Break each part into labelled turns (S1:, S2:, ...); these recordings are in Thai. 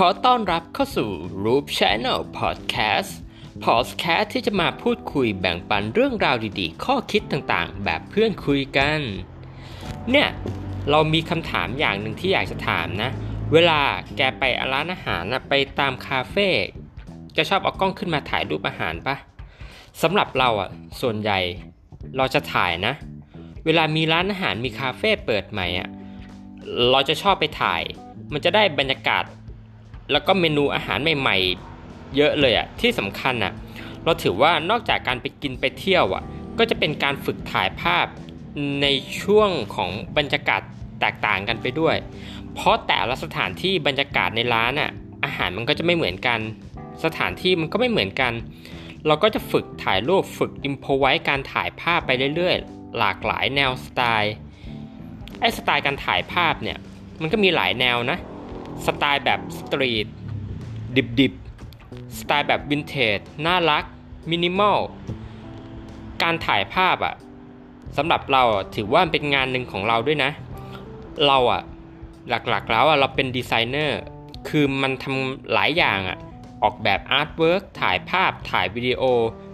S1: ขอต้อนรับเข้าสู่ Roop Channel Podcast Podcast ที่จะมาพูดคุยแบ่งปันเรื่องราวดีๆ ข้อคิดต่างๆ แบบเพื่อนคุยกัน เนี่ย เรามีคำถามอย่างหนึ่งที่อยากจะถามนะ เวลาแกไปร้านอาหารนะไปตามคาเฟ่จะชอบเอากล้องขึ้นมาถ่ายรูปอาหารปะสำหรับเราอะส่วนใหญ่เราจะถ่ายนะ เวลามีร้านอาหารมีคาเฟ่เปิดใหม่อะเราจะชอบไปถ่าย มันจะได้บรรยากาศ แล้วก็เมนูอาหารใหม่ๆ เยอะเลยอะที่สำคัญอะเราถือว่านอกจากการไปกินไปเที่ยวอะก็จะเป็นการฝึกถ่ายภาพในช่วงของบรรยากาศแตกต่างกันไปด้วย เพราะแต่ละสถานที่บรรยากาศในร้านอะอาหารมันก็จะไม่เหมือนกัน สถานที่มันก็ไม่เหมือนกัน เราก็จะฝึกถ่ายรูปฝึกอิมพอไว้การถ่ายภาพไปเรื่อยๆ หลากหลายแนวสไตล์ไอ้สไตล์การถ่ายภาพเนี่ยมันก็มีหลายแนวนะ สไตล์แบบ street ดิบๆ สไตล์แบบวินเทจ น่ารัก มินิมอล การถ่ายภาพอะสำหรับเราถือว่าเป็นงานหนึ่งของเราด้วยนะ เราอะหลักๆแล้วอะเราเป็นดีไซเนอร์ คือมันทำหลายอย่างอะออกแบบ artwork ถ่ายภาพถ่ายวิดีโอ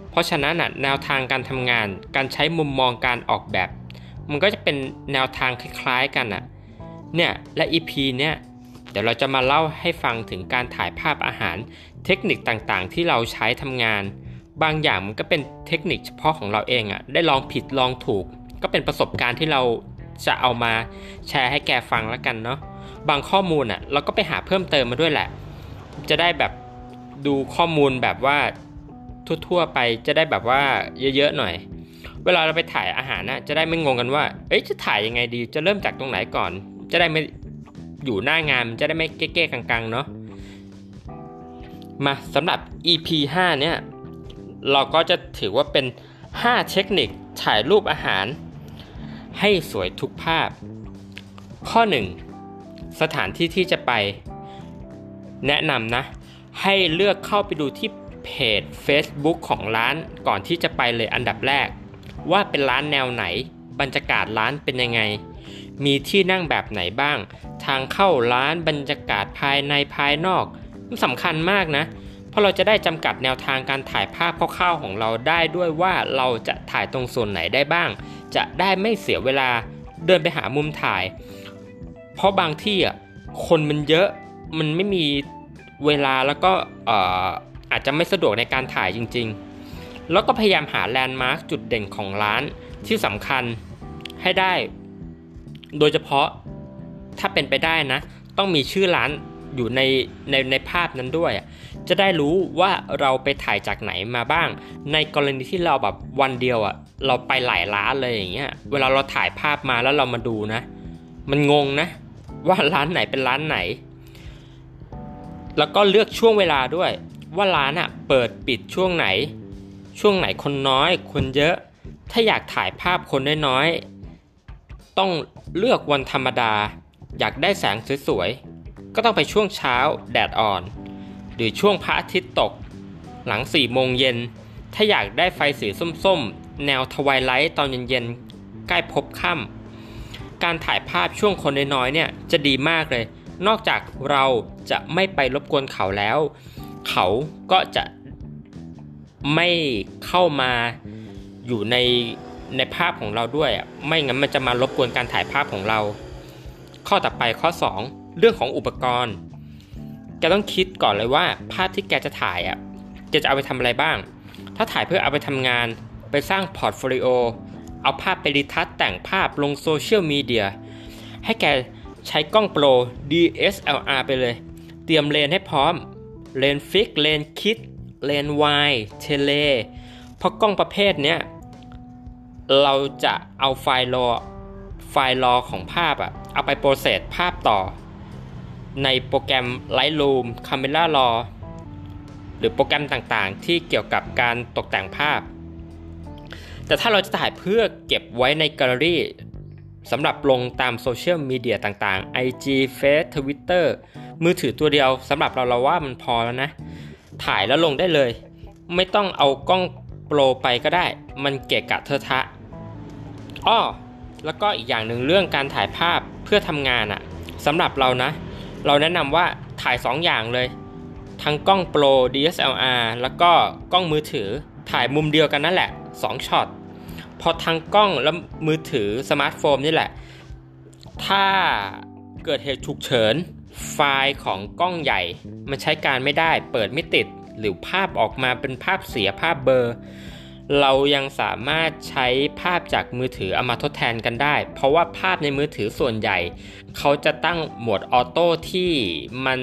S1: เพราะฉะนั้นอะแนวทางการทำงาน การใช้มุมมองการออกแบบ มันก็จะเป็นแนวทางคล้ายๆกันอะเนี่ยและ EP เนี่ย เดี๋ยวเราจะมาเล่าให้ฟังถึงการถ่ายภาพอาหาร เทคนิคต่างๆ ที่เราใช้ทำงาน บางอย่างมันก็เป็นเทคนิคเฉพาะของเราเองอะได้ลองผิดลองถูก ก็เป็นประสบการณ์ที่เราจะเอามาแชร์ให้แกฟังแล้วกันเนาะ บางข้อมูลอะเราก็ไปหาเพิ่มเติมมาด้วยแหละ จะได้แบบดูข้อมูลแบบว่าทั่วๆไปจะได้แบบว่าเยอะๆหน่อย เวลาเราไปถ่ายอาหารนะจะได้ไม่งงกันว่า เอ๊ะจะถ่ายยังไงดี จะเริ่มจากตรงไหนก่อน จะได้ไม่ อยู่หน้างานจะได้ไม่เก๊ะๆกังๆเนาะมาสำหรับ EP 5 เนี่ย เราก็จะถือว่าเป็น 5 เทคนิคถ่ายรูปอาหาร ให้สวยทุกภาพ ข้อ 1 สถานที่ที่จะไป แนะนำนะ ให้เลือกเข้าไปดูที่เพจ Facebook ของร้านก่อนที่จะไปเลยอันดับแรก ว่าเป็นร้านแนวไหน บรรยากาศร้านเป็นยังไง มีที่นั่งแบบไหนบ้าง ทางเข้าร้านบรรยากาศภายในภายนอกมันสำคัญมากนะ เพราะเราจะได้จำกัดแนวทางการถ่ายภาพคร่าวๆของเราได้ด้วยว่าเราจะถ่ายตรงส่วนไหนได้บ้าง จะได้ไม่เสียเวลาเดินไปหามุมถ่าย เพราะบางที่อะคนมันเยอะมันไม่มีเวลาแล้วก็เอ่ออาจจะไม่สะดวกในการถ่ายจริง ๆ แล้วก็พยายามหาแลนด์มาร์คจุดเด่นของร้านที่สำคัญให้ได้ โดยเฉพาะ ถ้าเป็นไปได้นะ ต้องมีชื่อร้านอยู่ในในในภาพนั้นด้วย จะได้รู้ว่าเราไปถ่ายจากไหนมาบ้าง ในกรณีที่เราแบบวันเดียวอะ่ะเราไปหลายร้านเลยอย่างเงี้ยเวลาเราถ่ายภาพมาแล้วเรามาดูนะ มันงงนะ ว่าร้านไหนเป็นร้านไหน แล้วก็เลือกช่วงเวลาด้วย ว่าร้านอะ่ะเปิดปิดช่วงไหน ช่วงไหนคนน้อย คนเยอะ ถ้าอยากถ่ายภาพคนน้อยๆต้องเลือกวันธรรมดา อยากได้แสงสวยๆ ก็ต้องไปช่วงเช้าแดดอ่อน หรือช่วงพระอาทิตย์ตก หลัง4ี่โมงเย็น ถ้าอยากได้ไฟสีส้มๆ แนวทวายไลท์ตอนเย็นๆ ใกล้พบค่ำการถ่ายภาพช่วงคนน้อยๆเนี่ยจะดีมากเลย นอกจากเราจะไม่ไปรบกวนเขาแล้ว เขาก็จะไม่เข้ามาอยู่ในในภาพของเราด้วย ไม่งั้นมันจะมารบกวนการถ่ายภาพของเรา ข้อต่อไปข้อ 2 เรื่องของอุปกรณ์ แกต้องคิดก่อนเลยว่าภาพที่แกจะถ่ายอะแกจะเอาไปทำอะไรบ้าง ถ้าถ่ายเพื่อเอาไปทำงาน ไปสร้าง portfolio เอาภาพไป retouch แต่งภาพลงโซเชียลมีเดีย ให้แกใช้กล้อง pro DSLR ไปเลย เตรียมเลนส์ให้พร้อม เลนส์ fix เลนส์ kit เลนส์ wide tele เพราะกล้องประเภทเนี้ย เราจะเอาไฟล์ RAW ไฟล์ RAW ของภาพอะ เอาไป process ภาพต่อ ในโปรแกรม Lightroom Camera Raw หรือโปรแกรมต่างๆ ที่เกี่ยวกับการตกแต่งภาพ แต่ถ้าเราจะถ่ายเพื่อเก็บไว้ในแกลเลอรี่สำหรับลงตามโซเชียลมีเดียต่างๆ IG Face Twitter มือถือตัวเดียวสำหรับเราเราว่ามันพอแล้วนะ ถ่ายแล้วลงได้เลย ไม่ต้องเอากล้องโปรไปก็ได้ มันเกะกะเทอะทะอ้อแล้วก็อีกอย่างหนึ่งเรื่องการถ่ายภาพ พื่อทำงานอะสำหรับเรานะ เราแนะนำว่าถ่าย 2 อย่างเลย ทั้งกล้องโปร DSLR แล้วก็กล้องมือถือถ่ายมุมเดียวกันนั่นแหละ 2ช็อตพอทั้งกล้องและมือถือสมาร์ทโฟนนี่แหละ ถ้าเกิดเหตุฉุกเฉิน ไฟล์ของกล้องใหญ่ มันใช้การไม่ได้เปิดไม่ติด หรือภาพออกมาเป็นภาพเสียภาพเบอร์ เรายังสามารถใช้ภาพจากมือถือเอามาทดแทนกันได้ เพราะว่าภาพในมือถือส่วนใหญ่ เขาจะตั้งโหมดออโต้ที่มัน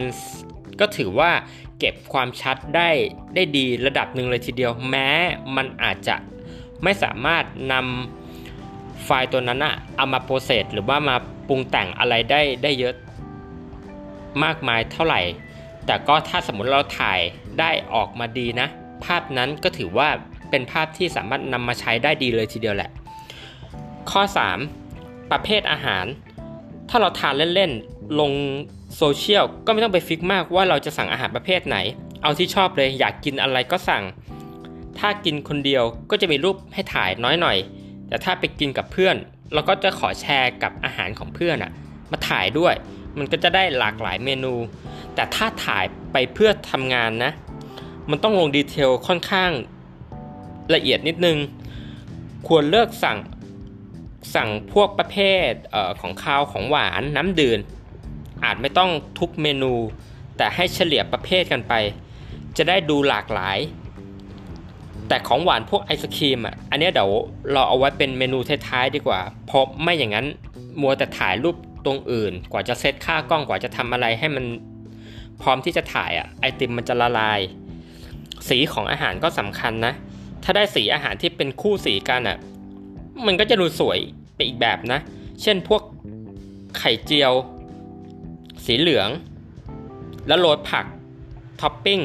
S1: ก็ถือว่าเก็บความชัดได้ได้ดีระดับหนึ่งเลยทีเดียว แม้มันอาจจะไม่สามารถนำไฟล์ตัวนั้นอะเอามาโปรเซสหรือว่ามาปรุงแต่งอะไรได้ได้เยอะมากมายเท่าไหร่ แต่ก็ถ้าสมมติเราถ่ายได้ออกมาดีนะ ภาพนั้นก็ถือว่า เป็นภาพที่สามารถนำมาใช้ได้ดีเลยทีเดียวแหละ ข้อ 3 ประเภทอาหาร ถ้าเราทานเล่นๆ ลงโซเชียลก็ไม่ต้องไปฟิกมากว่าเราจะสั่งอาหารประเภทไหน เอาที่ชอบเลยอยากกินอะไรก็สั่ง ถ้ากินคนเดียวก็จะมีรูปให้ถ่ายน้อยหน่อย แต่ถ้าไปกินกับเพื่อน เราก็จะขอแชร์กับอาหารของเพื่อนอะมาถ่ายด้วย มันก็จะได้หลากหลายเมนู แต่ถ้าถ่ายไปเพื่อทำงานนะ มันต้องลงดีเทลค่อนข้าง ละเอียดนิดนึง ควรเลือกสั่งสั่งพวกประเภทออของข้าวของหวานน้ำดื่มอาจไม่ต้องทุกเมนู แต่ให้เฉลี่ยประเภทกันไป จะได้ดูหลากหลาย แต่ของหวานพวกไอศครีมอะอันนี้เดี๋ยวเราเอาไว้เป็นเมนูท้ายๆดีกว่าเพราะไม่อย่างนั้นมัวแต่ถ่ายรูปตรงอื่น กว่าจะเซตค่ากล้องกว่าจะทำอะไรให้มันพร้อมที่จะถ่ายอะไอติมมันจะละลาย สีของอาหารก็สำคัญนะ ถ้าได้สีอาหารที่เป็นคู่สีกันอะ มันก็จะดูสวยไปอีกแบบนะ เช่นพวกไข่เจียว สีเหลือง แล้วโรยผักท็อปปิ้ง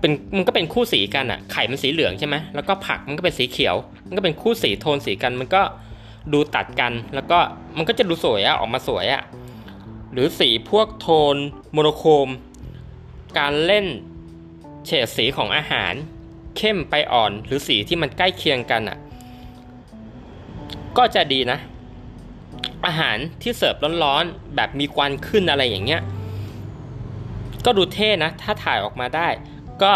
S1: เป็นมันก็เป็นคู่สีกันอะ่ะไข่มันสีเหลืองใช่ไหมแล้วก็ผักมันก็เป็นสีเขียว มันก็เป็นคู่สีโทนสีกัน มันก็ดูตัดกันแล้วก็มันก็จะดูสวยอะออกมาสวยอะหรือสีพวกโทน monochrome การเล่น เฉดสีของอาหาร เข้มไปอ่อนหรือสีที่มันใกล้เคียงกันอะ่ะ ก็จะดีนะ อาหารที่เสิร์ฟร้อนๆแบบมีควันขึ้นอะไรอย่างเงี้ย ก็ดูเท่นะ ถ้าถ่ายออกมาได้ ก็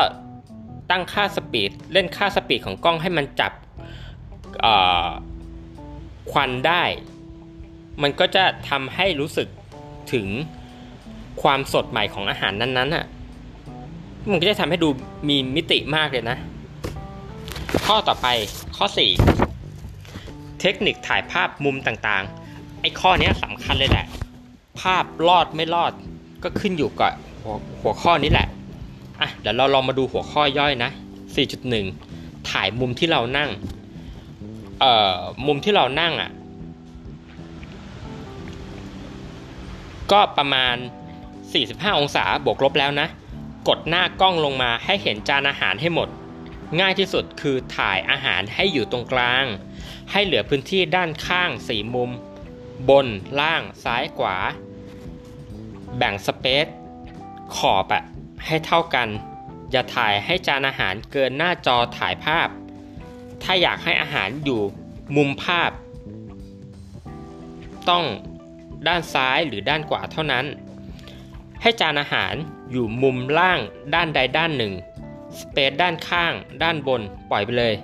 S1: ตั้งค่าสปีดเล่นค่าสปีดของกล้องให้มันจับควันได้ มันก็จะทำให้รู้สึกถึงความสดใหม่ของอาหารนั้นๆอะ มันก็จะทำให้ดูมีมิติมากเลยนะ ข้อต่อไปข้อ 4 เทคนิคถ่ายภาพมุมต่างๆ ไอ้ข้อนี้สำคัญเลยแหละ ภาพรอดไม่รอดก็ขึ้นอยู่กับหัวหัวข้อนี้แหละ อะเดี๋ยวเราลองมาดูหัวข้อย่อยนะ 4.1 ถ่ายมุมที่เรานั่ง เอ่อ มุมที่เรานั่งอะ ก็ประมาณ 45 องศาบวกลบแล้วนะ กดหน้ากล้องลงมาให้เห็นจานอาหารให้หมด ง่ายที่สุดคือถ่ายอาหารให้อยู่ตรงกลาง ให้เหลือพื้นที่ด้านข้างสี่มุม บนล่างซ้ายขวา แบ่งสเปซขอบอะให้เท่ากัน อย่าถ่ายให้จานอาหารเกินหน้าจอถ่ายภาพ ถ้าอยากให้อาหารอยู่มุมภาพ ต้องด้านซ้ายหรือด้านขวาเท่านั้น ให้จานอาหารอยู่มุมล่างด้านใดด้านหนึ่ง สเปซด้านข้างด้านบนปล่อยไปเลย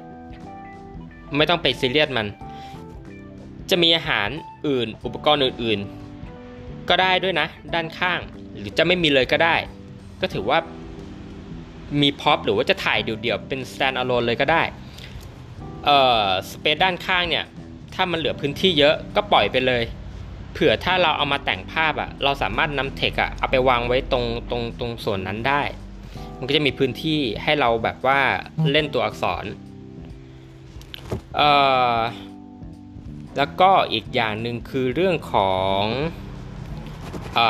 S1: ไม่ต้องไปซีเรียสมัน จะมีอาหารอื่นอุปกรณ์อื่นๆ ก็ได้ด้วยนะ ด้านข้าง หรือจะไม่มีเลยก็ได้ ก็ถือว่ามีพ็อปหรือว่าจะถ่ายเดี่ยวๆ เป็น stand alone เลยก็ได้ เอ่อ สเปซด้านข้างเนี่ย ถ้ามันเหลือพื้นที่เยอะก็ปล่อยไปเลย ผื่อถ้าเราเอามาแต่งภาพอะ่ะเราสามารถนำเทคอะเอาไปวางไว้ตรงตรงตรงส่วนนั้นได้ มันก็จะมีพื้นที่ให้เราแบบว่าเล่นตัวอักษรเอ่อแล้วก็อีกอย่างหนึ่งคือเรื่องของอ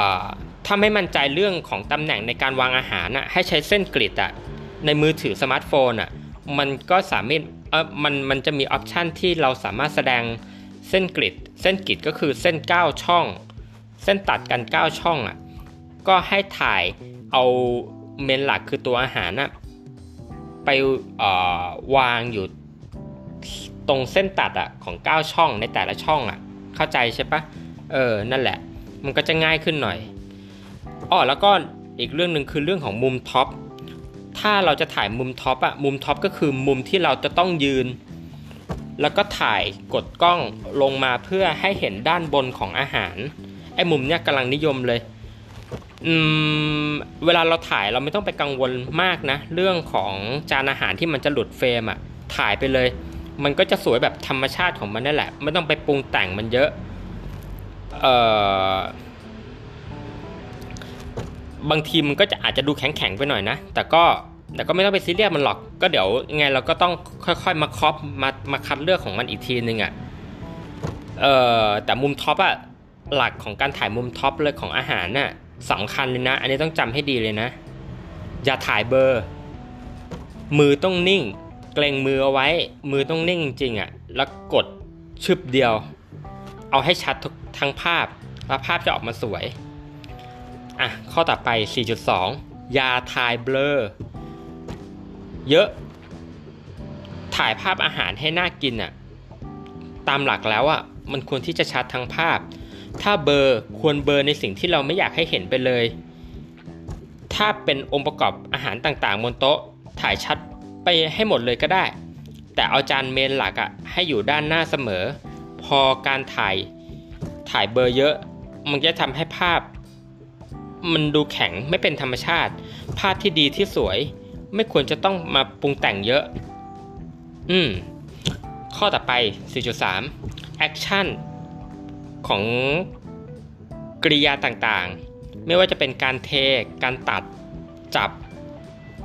S1: ถ้าไม่มั่นใจเรื่องของตำแหน่งในการวางอาหารนะให้ใช้เส้นกริดอะในมือถือสมาร์ทโฟนอะมันก็สามารถเออมันมันจะมี option ที่เราสามารถแสดง เส้น grid เส้น grid ก็คือเส้น 9 ช่อง เส้นตัดกัน 9 ช่องอะก็ให้ถ่ายเอา main หลักคือตัวอาหารนะไปวางอยู่ตรงเส้นตัดอะของ 9 ช่องในแต่ละช่องอะเข้าใจใช่ปะเออนั่นแหละ มันก็จะง่ายขึ้นหน่อยอ้อแล้วก็อีกเรื่องหนึ่งคือเรื่องของมุมท็อปถ้าเราจะถ่ายมุมท็อปอะมุมท็อปก็คือมุมที่เราจะต้องยืน แล้วก็ถ่ายกดกล้องลงมาเพื่อให้เห็นด้านบนของอาหาร ไอ้มุมเนี้ยกำลังนิยมเลยอืมเวลาเราถ่ายเราไม่ต้องไปกังวลมากนะ เรื่องของจานอาหารที่มันจะหลุดเฟรมอะถ่ายไปเลย มันก็จะสวยแบบธรรมชาติของมันนั่นแหละ ไม่ต้องไปปรุงแต่งมันเยอะเอ่อบางทีมันก็จะอาจจะดูแข็งๆไปหน่อยนะ แต่ก็ แต่ก็ไม่ต้องไปซีเรียสมันหรอก ก็เดี๋ยวยังไงเราก็ต้องค่อยๆมา crop มามาคัดเลือกของมันอีกทีนึงอะ่ะเออแต่มุม top อะหลักของการถ่ายมุม top เลยของอาหารน่ะสำคัญเลยนะ อันนี้ต้องจำให้ดีเลยนะ อย่าถ่ายเบลอ มือต้องนิ่ง เกร็งมือเอาไว้ มือต้องนิ่งจริงๆอะ่ะแล้วกดชึบเดียว เอาให้ชัดทั้งภาพ แล้วภาพจะออกมาสวยอะข้อต่อไป 4.2ยาถ่ายเบลอ เยอะ ถ่ายภาพอาหารให้น่ากินอะ ตามหลักแล้วอะ มันควรที่จะชัดทั้งภาพ ถ้าเบอร์ควรเบอร์ในสิ่งที่เราไม่อยากให้เห็นไปเลย ถ้าเป็นองค์ประกอบอาหารต่างๆ บนโต๊ะ ถ่ายชัดไปให้หมดเลยก็ได้ แต่เอาจาน main หลักอะให้อยู่ด้านหน้าเสมอ พอการถ่ายถ่ายเบลอเยอะ มันจะทำให้ภาพ มันดูแข็งไม่เป็นธรรมชาติ ภาพที่ดีที่สวย ไม่ควรจะต้องมาปรุงแต่งเยอะ อืม ข้อต่อไป 4.3 action ของกริยาต่างๆ ไม่ว่าจะเป็นการเท การตัด จับ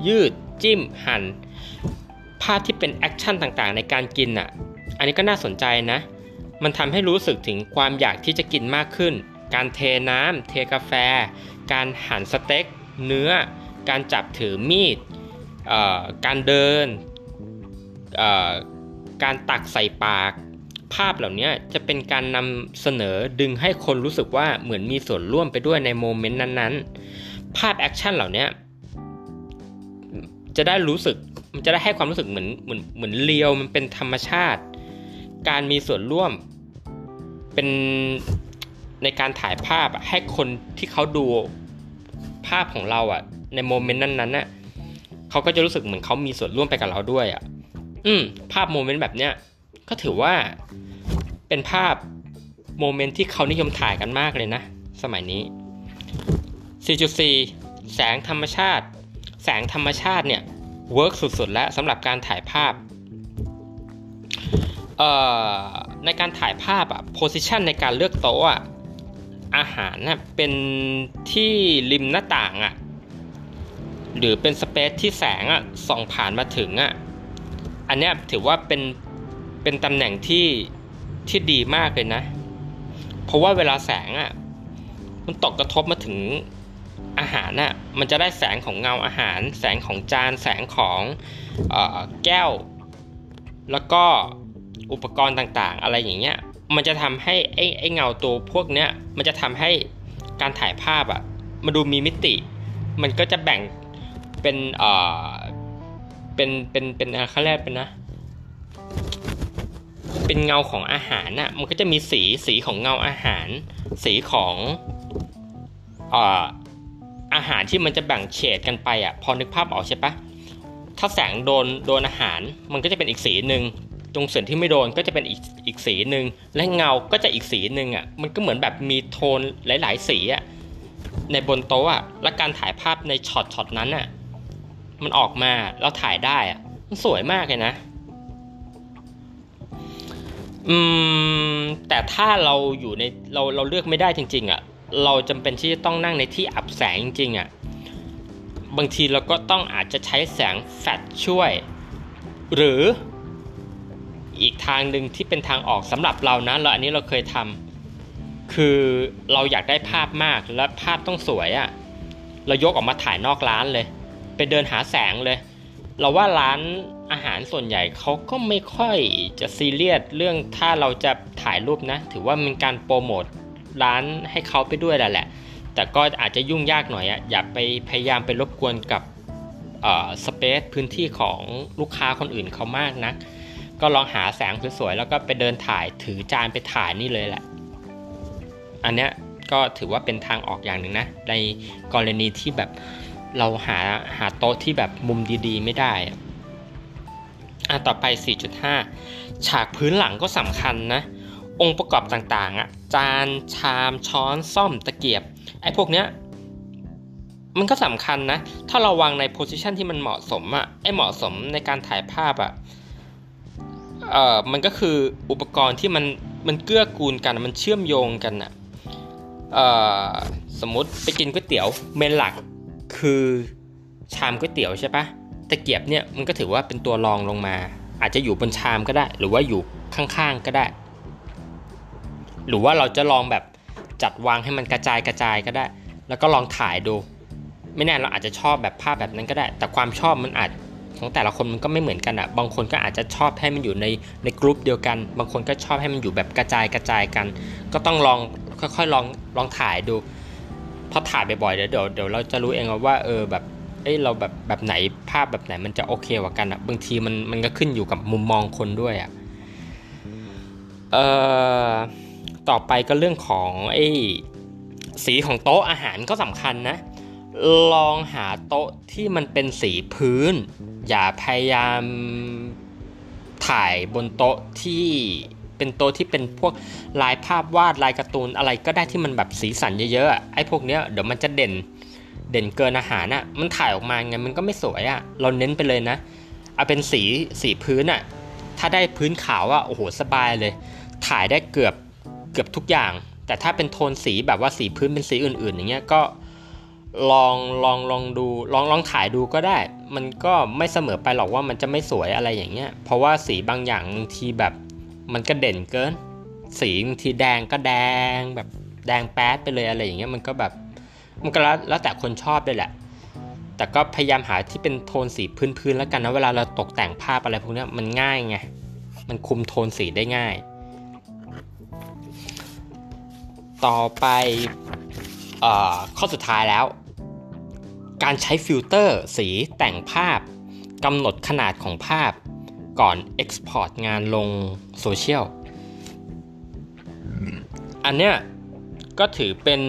S1: ยืด จิ้ม หั่น ภาพที่เป็น action ต่างๆ ในการกินอะ อันนี้ก็น่าสนใจนะ มันทำให้รู้สึกถึงความอยากที่จะกินมากขึ้น การเทน้ำ เทกาแฟ การหั่นสเต็ก เนื้อ การจับถือมีด การเดิน การตักใส่ปาก ภาพเหล่านี้จะเป็นการนำเสนอดึงให้คนรู้สึกว่าเหมือนมีส่วนร่วมไปด้วยใน moment นั้นๆ ภาพ action เหล่านี้จะได้รู้สึกมันจะได้ให้ความรู้สึกเหมือนเหมือนเหมือน real มันเป็นธรรมชาติ การมีส่วนร่วมเป็นในการถ่ายภาพให้คนที่เขาดูภาพของเราอะใน moment นั้นๆน่ะ เขาก็จะรู้สึกเหมือนเขามีส่วนร่วมไปกับเราด้วยอะ อืม ภาพ moment แบบเนี้ยก็ถือว่าเป็นภาพmoment ที่เขานิยมถ่ายกันมากเลยนะ สมัยนี้ 4.4 แสงธรรมชาติ แสงธรรมชาติเนี่ย work สุดๆ แล้วสำหรับการถ่ายภาพเอ่อในการถ่ายภาพอะ position ในการเลือกโต๊ะอะอาหารน่ะเป็นที่ริมหน้าต่างอะ หรือเป็น space ที่แสงอะส่องผ่านมาถึงอะอันนี้ถือว่าเป็นเป็นตำแหน่งที่ที่ดีมากเลยนะ เพราะว่าเวลาแสงอะมันตกกระทบมาถึงอาหารน่ะมันจะได้แสงของเงาอาหาร แสงของจานแสงของอแก้ว แล้วก็อุปกรณ์ต่างๆ อะไรอย่างเงี้ยมันจะทำให้ไอ้ไอ้เงาตัวพวกเนี้ยมันจะทำให้การถ่ายภาพอะ่ะมาดูมีมิติ มันก็จะแบ่ง เป็นเอ่อเป็นเป็นเป็นอะไรขาเรียกเป็นนะ เป็นเงาของอาหารน่ะมันก็จะมีสีสีของเงาอาหาร สีของเอ่ออาหารที่มันจะแบ่งเฉดกันไปอะพอนึกภาพออกใช่ปะถ้าแสงโดนโดนอาหารมันก็จะเป็นอีกสีหนึ่งตรงส่วนที่ไม่โดนก็จะเป็นอีกอีกสีหนึ่งและเงาก็จะอีกสีหนึ่งอะมันก็เหมือนแบบมีโทนหลาย ๆ สีอะในบนโต๊ะอะและการถ่ายภาพในช็อตช็อตนั้นอะ มันออกมาแล้วถ่ายได้อะมันสวยมากเลยนะ อืม แต่ถ้าเราอยู่ในเราเราเลือกไม่ได้จริง ๆอะ เราจำเป็นที่จะต้องนั่งในที่อับแสงจริงๆอะ บางทีเราก็ต้องอาจจะใช้แสงแฟลชช่วย หรืออีกทางหนึ่งที่เป็นทางออกสำหรับเรานะเราอันนี้เราเคยทำคือเราอยากได้ภาพมากและภาพต้องสวยอะ่ะเรายกออกมาถ่ายนอกร้านเลย ไปเดินหาแสงเลย เราว่าร้านอาหารส่วนใหญ่เขาก็ไม่ค่อยจะซีเรียสเรื่องถ้าเราจะถ่ายรูปนะ ถือว่าเป็นการโปรโมทร้านให้เขาไปด้วยแหละแต่ก็อาจจะยุ่งยากหน่อยอะอย่าไปพยายามไปรบกวนกับสเปซพื้นที่ของลูกค้าคนอื่นเขามากนะัก ก็ลองหาแสงสวยๆแล้วก็ไปเดินถ่ายถือจานไปถ่ายนี่เลยแหละ อันเนี้ยก็ถือว่าเป็นทางออกอย่างหนึ่งนะ ในกรณีที่แบบ เราหาหาโต๊ะที่แบบมุมดีๆ ไม่ได้อะต่อไป 4.5 ฉากพื้นหลังก็สำคัญนะ องค์ประกอบต่างๆอะจานชามช้อนซ่อมตะเกียบ ไอ้พวกเนี้ยมันก็สำคัญนะ ถ้าเราวางในโพสิชันที่มันเหมาะสมอะไอเหมาะสมในการถ่ายภาพอะเอ่อ มันก็คืออุปกรณ์ที่มันมันเกื้อกูลกัน มันเชื่อมโยงกันอะเอ่อ สมมติไปกินก๋วยเตี๋ยวเมนหลัก คือชามก๋วยเตี๋ยวใช่ปะตะเกียบเนี่ยมันก็ถือว่าเป็นตัวรองลงมา อาจจะอยู่บนชามก็ได้ หรือว่าอยู่ข้างๆก็ได้ หรือว่าเราจะลองแบบจัดวางให้มันกระจายกระจายก็ได้ แล้วก็ลองถ่ายดู ไม่แน่เราอาจจะชอบแบบภาพแบบนั้นก็ได้ แต่ความชอบมันอาจของแต่ละคนมันก็ไม่เหมือนกันอะ บางคนก็อาจจะชอบให้มันอยู่ในในกลุ่มเดียวกัน บางคนก็ชอบให้มันอยู่แบบกระจายกระจายกัน ก็ต้องลองค่อยๆลองลองถ่ายดู พอถ่ายบ่อยๆเดี๋ยวเดี๋ยวเราจะรู้เองว่าเออแบบเอ้เราแบบแบบไหนภาพแบบไหนมันจะโอเคกว่ากันอะบางทีมันมันก็ขึ้นอยู่กับมุมมองคนด้วยอะเอ่อต่อไปก็เรื่องของไอ้สีของโต๊ะอาหารก็สำคัญนะ ลองหาโต๊ะที่มันเป็นสีพื้น อย่าพยายามถ่ายบนโต๊ะที่ เป็นโต๊ะที่เป็นพวกลายภาพวาดลายการ์ตูนอะไรก็ได้ที่มันแบบสีสันเยอะๆไอ้พวกเนี้ยเดี๋ยวมันจะเด่นเด่นเกินอาหารอะมันถ่ายออกมาไงมันก็ไม่สวยอะเราเน้นไปเลยนะเอาเป็นสีสีพื้นอะถ้าได้พื้นขาวอะโอ้โหสบายเลย ถ่ายได้เกือบเกือบทุกอย่าง แต่ถ้าเป็นโทนสีแบบว่าสีพื้นเป็นสีอื่น ๆ อย่างเงี้ยก็ลองลองลองดูลองลองถ่ายดูก็ได้ มันก็ไม่เสมอไปหรอกว่ามันจะไม่สวยอะไรอย่างเงี้ยเพราะว่าสีบางอย่างทีแบบ มันก็เด่นเกิน สีทีแดงก็แดงแบบแดงแป๊ดไปเลยอะไรอย่างเงี้ยมันก็แบบมันก็แล้วแต่คนชอบด้วยแหละ แต่ก็พยายามหาที่เป็นโทนสีพื้นๆแล้วกันนะเวลาเราตกแต่งภาพอะไรพวกนี้มันง่ายไงมันคุมโทนสีได้ง่าย ต่อไปข้อสุดท้ายแล้ว การใช้ฟิลเตอร์สีแต่งภาพกำหนดขนาดของภาพ ก่อน export งานลงโซเชียล อันเนี้ยก็ถือเป็น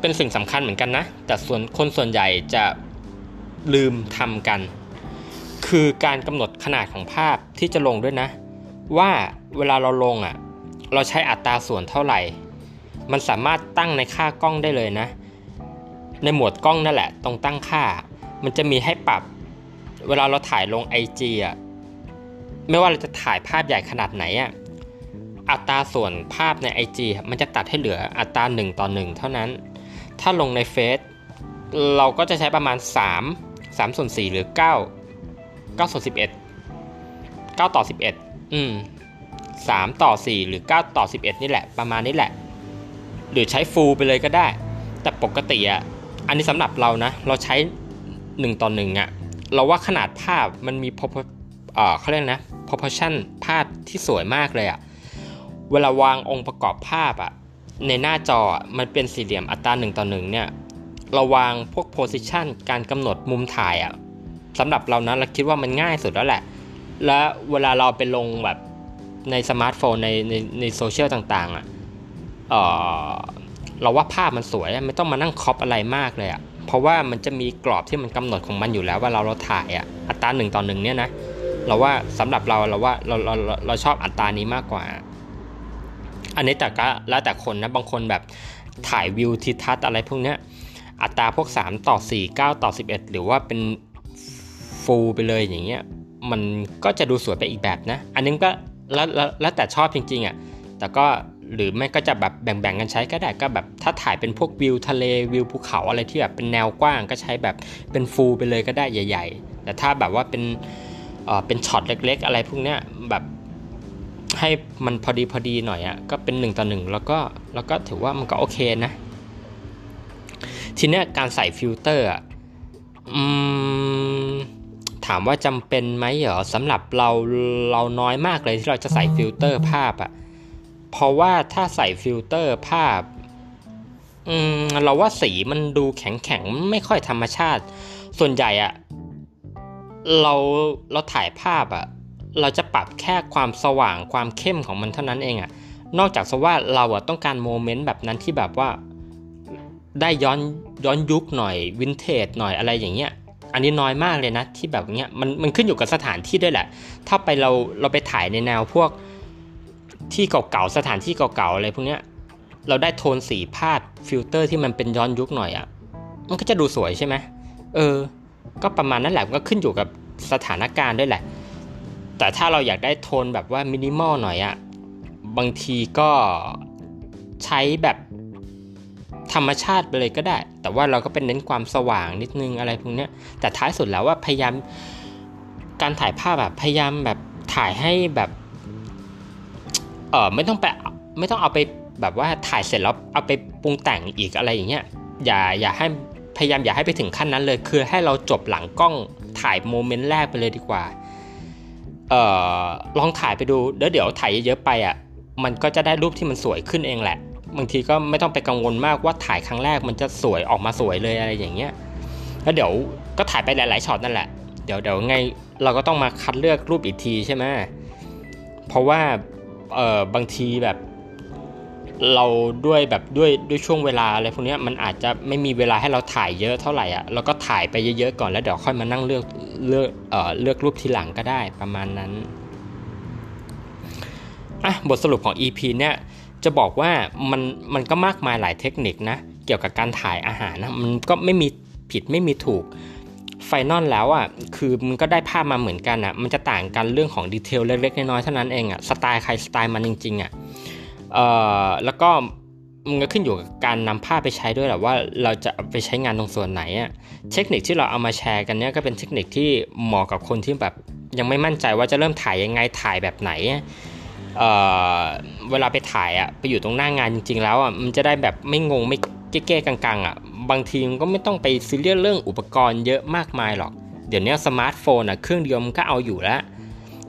S1: เป็นสิ่งสำคัญเหมือนกันนะ แต่ส่วนคนส่วนใหญ่จะลืมทำกัน คือการกำหนดขนาดของภาพที่จะลงด้วยนะ ว่าเวลาเราลงอะ เราใช้อัตราส่วนเท่าไหร่ มันสามารถตั้งในค่ากล้องได้เลยนะ ในหมวดกล้องนั่นแหละ ตรงตั้งค่า มันจะมีให้ปรับ เวลาเราถ่ายลง IG อะ ไม่ว่าเราจะถ่ายภาพใหญ่ขนาดไหนอะอัตราส่วนภาพใน IG มันจะตัดให้เหลืออัตรา 1 ต่อ 1 เท่านั้น ถ้าลงในเฟซเราก็จะใช้ประมาณ 3 3ส่วน4หรือ 9 9ส่วน11 9 ต่อ 11 อืม3ต่อ 4 หรือ 9 ต่อ 11 นี่แหละ ประมาณนี้แหละ หรือใช้ฟูลไปเลยก็ได้ แต่ปกติอะ อันนี้สำหรับเรานะ เราใช้ 1 ต่อ 1อะ่ะ เราว่าขนาดภาพมันมีเอ่อเขาเรียกนะ proportion ภาพที่สวยมากเลยอะ่ะเวลาวางองค์ประกอบภาพอะ่ะในหน้าจอมันเป็นสี่เหลี่ยมอัตรา1ต่อ1เนี่ยเราวางพวก position การกำหนดมุมถ่ายอะ่ะสำหรับเรานะเราคิดว่ามันง่ายสุดแล้วแหละ และเวลาเราไปลงแบบในสมาร์ทโฟนในในในโซเชียลต่างๆอะ่ะเราว่าภาพมันสวยไม่ต้องมานั่งคอปอะไรมากเลยอะ่ะเพราะว่ามันจะมีกรอบที่มันกำหนดของมันอยู่แล้วว่าเราเราถ่ายอะ่ะอัตราหนึ่งต่อหนึ่งเนี่ยนะ เราว่าสำหรับเราเราว่าเราเราเราชอบอัตรานี้มากกว่า อันนี้แต่ก็แล้วแต่คนนะบางคนแบบถ่ายวิวทิทัศน์อะไรพวกเนี้ยอัตราพวก 3 ต่อ 4 9 ต่อ 11 หรือว่าเป็นฟูลไปเลยอย่างเงี้ยมันก็จะดูสวยไปอีกแบบนะ อันนี้ก็แล้วแล้วแต่ชอบจริงๆอะ่ะแต่ก็หรือไม่ก็จะแบบแบ่งๆกันใช้ก็ได้ก็แบบถ้าถ่ายเป็นพวกวิวทะเลวิวภูเขาอะไรที่แบบเป็นแนวกว้างก็ใช้แบบเป็น full ไปเลยก็ได้ใหญ่ ๆ แต่ถ้าแบบว่าเป็น เป็นช็อตเล็ก ๆ อะไรพวกเนี้ยแบบให้มันพอดีพอดีหน่อยอะ่ะก็เป็น1ต่อ1แล้วก็แล้วก็ถือว่ามันก็โอเคนะ ทีเนี้ยการใส่ฟิลเตอร์อะถามว่าจำเป็นไหมเหรอสำหรับเราเราน้อยมากเลยที่เราจะใส่ฟิลเตอร์ภาพอะ่ะเพราะว่าถ้าใส่ฟิลเตอร์ภาพอืมเราว่าสีมันดูแข็งแข็งไม่ค่อยธรรมชาติ ส่วนใหญ่อะ เราเราถ่ายภาพอะเราจะปรับแค่ความสว่างความเข้มของมันเท่านั้นเองอะนอกจากว่าเราอะต้องการโมเมนต์แบบนั้นที่แบบว่าได้ย้อนย้อนยุคหน่อยวินเทจหน่อยอะไรอย่างเงี้ยอันนี้น้อยมากเลยนะที่แบบเนี้ยมันมันขึ้นอยู่กับสถานที่ด้วยแหละ ถ้าไปเราเราไปถ่ายในแนวพวกที่เก่าๆสถานที่เก่าๆอะไรพวกเนี้ยเราได้โทนสีภาพฟิลเตอร์ที่มันเป็นย้อนยุคหน่อยอะ่ะ มันก็จะดูสวยใช่ไหมเออ ก็ประมาณนั้นแหละก็ขึ้นอยู่กับสถานการณ์ด้วยแหละ แต่ถ้าเราอยากได้โทนแบบว่ามินิมอลหน่อยอะ่ะบางทีก็ใช้แบบธรรมชาติไปเลยก็ได้ แต่ว่าเราก็เป็นเน้นความสว่างนิดนึงอะไรพวกนี้แต่ท้ายสุดแล้วว่าพยายามการถ่ายภาพแบบพยายามแบบถ่ายให้แบบเออไม่ต้องไปไม่ต้องเอาไปแบบว่าถ่ายเสร็จแล้วเอาไปปรุงแต่งอีกอะไรอย่างเงี้ยอย่าอย่าให้ ยายามอย่าให้ไปถึงขั้นนั้นเลย คือให้เราจบหลังกล้องถ่ายโมเมนต์แรกไปเลยดีกว่าเอ่อลองถ่ายไปดูเดี๋ยวเดี๋ยวถ่ายเยอะๆไปอะมันก็จะได้รูปที่มันสวยขึ้นเองแหละ บางทีก็ไม่ต้องไปกังวลมากว่าถ่ายครั้งแรกมันจะสวยออกมาสวยเลยอะไรอย่างเงี้ยแล้วเดี๋ยวก็ถ่ายไปหลายๆช็อตนั่นแหละเดี๋ยวเดี๋ยวไงเราก็ต้องมาคัดเลือกรูปอีกทีใช่ไหมเพราะว่าเออบางทีแบบ เราด้วยแบบด้วยด้วยช่วงเวลาอะไรพวกนี้มันอาจจะไม่มีเวลาให้เราถ่ายเยอะเท่าไหร่อะเราก็ถ่ายไปเยอะๆก่อนแล้วเดี๋ยวค่อยมานั่งเลือกเลือกเอ่อเลือกรูปทีหลังก็ได้ประมาณนั้นอะบทสรุปของ EP เนี่ยจะบอกว่ามันมันก็มากมายหลายเทคนิคนะเกี่ยวกับการถ่ายอาหารนะมันก็ไม่มีผิดไม่มีถูก final แล้วอะคือมันก็ได้ภาพมาเหมือนกันอะมันจะต่างกันเรื่องของ detail เล็กๆน้อยๆเท่านั้นเองอะสไตล์ใครสไตล์มันจริงๆอะเอ่อ แล้วก็มันก็ขึ้นอยู่กับการนำภาพไปใช้ด้วยแหละว่าเราจะไปใช้งานตรงส่วนไหนอะเทคนิคที่เราเอามาแชร์กันเนี้ยก็เป็นเทคนิคที่เหมาะกับคนที่แบบยังไม่มั่นใจว่าจะเริ่มถ่ายยังไงถ่ายแบบไหนเอ่อเวลาไปถ่ายอะไปอยู่ตรงหน้างานจริง ๆ แล้วอะมันจะได้แบบไม่งงไม่เก้ๆกังๆอะบางทีมันก็ไม่ต้องไปซีเรียสเรื่องอุปกรณ์เยอะมากมายหรอก เดี๋ยวนี้สมาร์ทโฟนอะเครื่องเดียวมันก็เอาอยู่แล้ว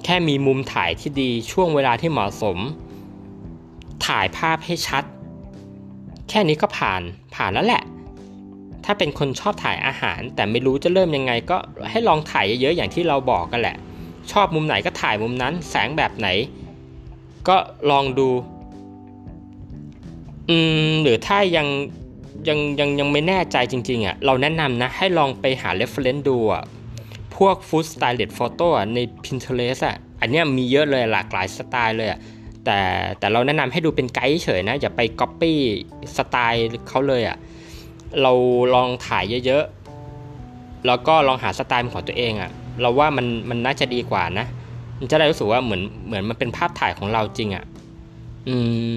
S1: แค่มีมุมถ่ายที่ดีช่วงเวลาที่เหมาะสม ถ่ายภาพให้ชัด แค่นี้ก็ผ่านผ่านแล้วแหละ ถ้าเป็นคนชอบถ่ายอาหาร แต่ไม่รู้จะเริ่มยังไง ก็ให้ลองถ่ายเยอะๆอย่างที่เราบอกกันแหละ ชอบมุมไหนก็ถ่ายมุมนั้น แสงแบบไหน ก็ลองดูอืมหรือถ้ายังยังยังยังไม่แน่ใจจริงๆอะเราแนะนำนะ ให้ลองไปหา reference ดูอะพวก food stylist photo อะใน Pinterest อะอันเนี้ยมีเยอะเลยหลากหลายสไตล์เลยอะ แต่แต่เราแนะนำให้ดูเป็นไกด์เฉยนะอย่าไป copy สไตล์เขาเลยอะเราลองถ่ายเยอะๆ แล้วก็ลองหาสไตล์ของตัวเองอะเราว่ามันมันน่าจะดีกว่านะมันจะได้รู้สึกว่าเหมือนเหมือนมันเป็นภาพถ่ายของเราจริงอะอืม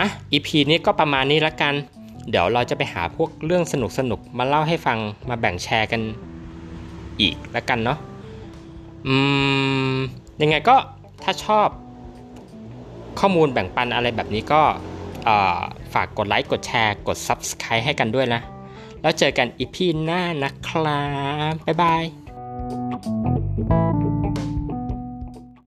S1: อะ EP นี้ก็ประมาณนี้ละกัน เดี๋ยวเราจะไปหาพวกเรื่องสนุกสนุกมาเล่าให้ฟังมาแบ่งแชร์กันอีกล้วกันเนาะอืมยังไงก็ถ้าชอบ ข้อมูลแบ่งปันอะไรแบบนี้ก็ฝากกดไลค์กดแชร์ กด Subscribe ให้กันด้วยนะ แล้วเจอกันอีพีหน้านะครับ บ๊ายบาย